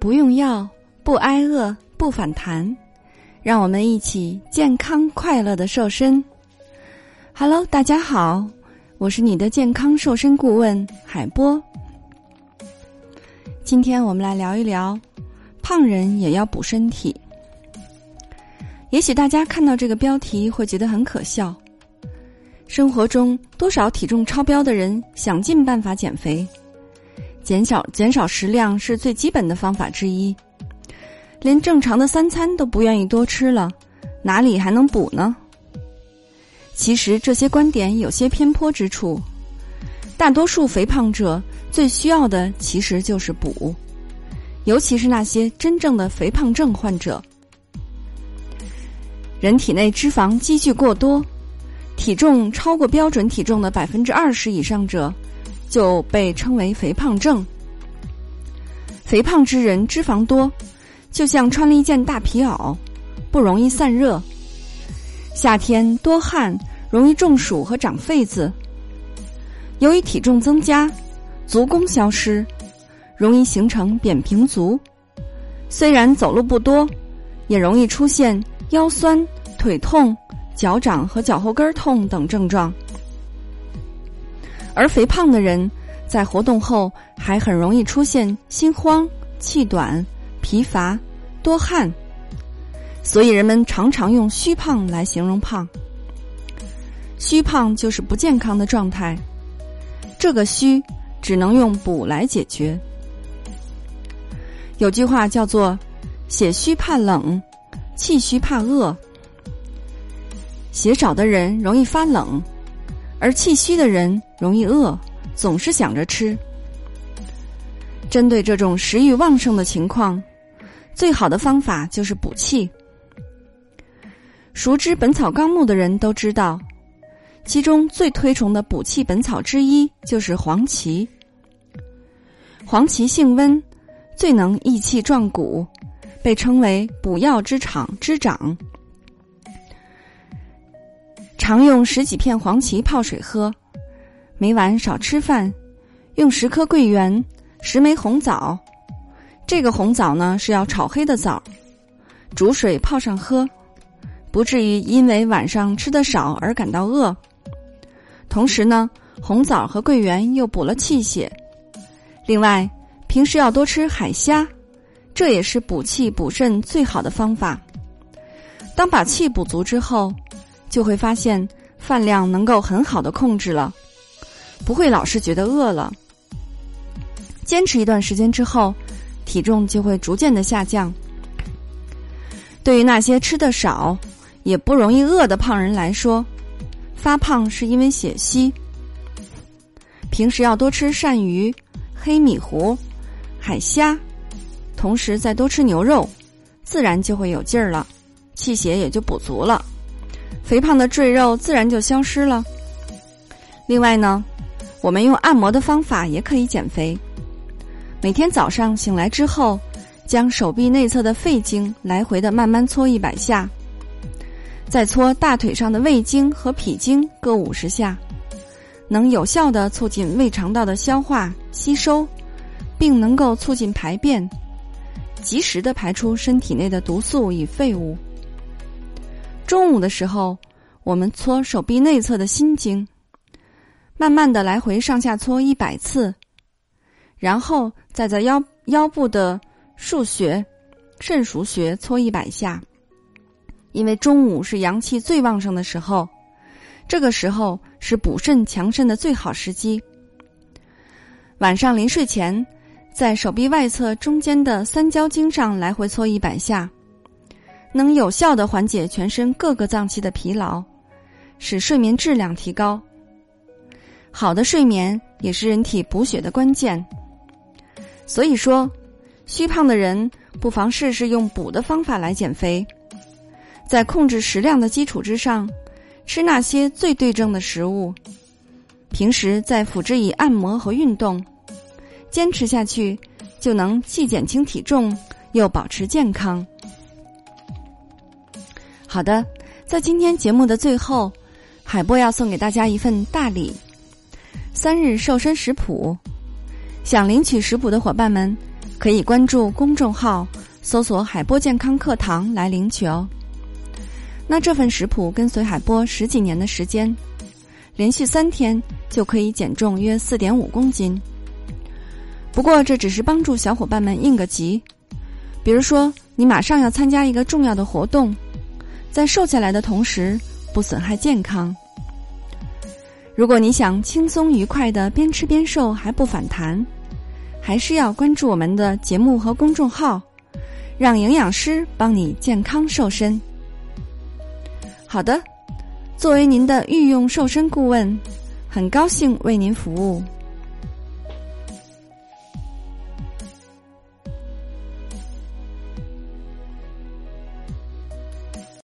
不用药，不挨饿，不反弹，让我们一起健康快乐的瘦身。Hello，大家好，我是你的健康瘦身顾问海波。今天我们来聊一聊，胖人也要补身体。也许大家看到这个标题会觉得很可笑。生活中多少体重超标的人想尽办法减肥。减少减少食量是最基本的方法之一，连正常的三餐都不愿意多吃了，哪里还能补呢？其实这些观点有些偏颇之处，大多数肥胖者最需要的其实就是补，尤其是那些真正的肥胖症患者。人体内脂肪积聚过多，体重超过标准体重的百分之二十以上者。就被称为肥胖症。肥胖之人脂肪多，就像穿了一件大皮袄，不容易散热。夏天多汗，容易中暑和长痱子。由于体重增加，足弓消失，容易形成扁平足。虽然走路不多，也容易出现腰酸、腿痛、脚掌和脚后跟痛等症状。而肥胖的人，在活动后还很容易出现心慌、气短、疲乏、多汗，所以人们常常用虚胖来形容胖。虚胖就是不健康的状态，这个虚只能用补来解决。有句话叫做“血虚怕冷，气虚怕饿”，血少的人容易发冷。而气虚的人容易饿，总是想着吃。针对这种食欲旺盛的情况，最好的方法就是补气。熟知《本草纲目》的人都知道，其中最推崇的补气本草之一就是黄芪。黄芪性温，最能益气壮骨，被称为补药之长之长。常用十几片黄芪泡水喝，每晚少吃饭，用十颗桂圆、十枚红枣。这个红枣呢是要炒黑的枣，煮水泡上喝，不至于因为晚上吃的少而感到饿。同时呢，红枣和桂圆又补了气血。另外，平时要多吃海虾，这也是补气补肾最好的方法。当把气补足之后。就会发现饭量能够很好的控制了，不会老是觉得饿了。坚持一段时间之后，体重就会逐渐的下降。对于那些吃的少也不容易饿的胖人来说，发胖是因为血虚。平时要多吃鳝鱼、黑米糊、海虾，同时再多吃牛肉，自然就会有劲儿了，气血也就补足了。肥胖的赘肉自然就消失了。另外呢，我们用按摩的方法也可以减肥。每天早上醒来之后，将手臂内侧的肺经来回的慢慢搓一百下，再搓大腿上的胃经和脾经各五十下，能有效的促进胃肠道的消化吸收，并能够促进排便，及时的排出身体内的毒素与废物。中午的时候，我们搓手臂内侧的心经，慢慢的来回上下搓一百次，然后再在腰腰部的腧穴、肾腧穴搓一百下。因为中午是阳气最旺盛的时候，这个时候是补肾强肾的最好时机。晚上临睡前，在手臂外侧中间的三焦经上来回搓一百下。能有效的缓解全身各个脏器的疲劳，使睡眠质量提高。好的睡眠也是人体补血的关键。所以说，虚胖的人不妨试试用补的方法来减肥，在控制食量的基础之上，吃那些最对症的食物，平时再辅之以按摩和运动，坚持下去，就能既减轻体重，又保持健康。好的，在今天节目的最后，海波要送给大家一份大礼——三日瘦身食谱。想领取食谱的伙伴们，可以关注公众号，搜索“海波健康课堂”来领取哦。那这份食谱跟随海波十几年的时间，连续三天就可以减重约四点五公斤。不过这只是帮助小伙伴们应个急，比如说你马上要参加一个重要的活动，在瘦下来的同时不损害健康。如果你想轻松愉快的边吃边瘦还不反弹，还是要关注我们的节目和公众号，让营养师帮你健康瘦身。好的，作为您的御用瘦身顾问，很高兴为您服务。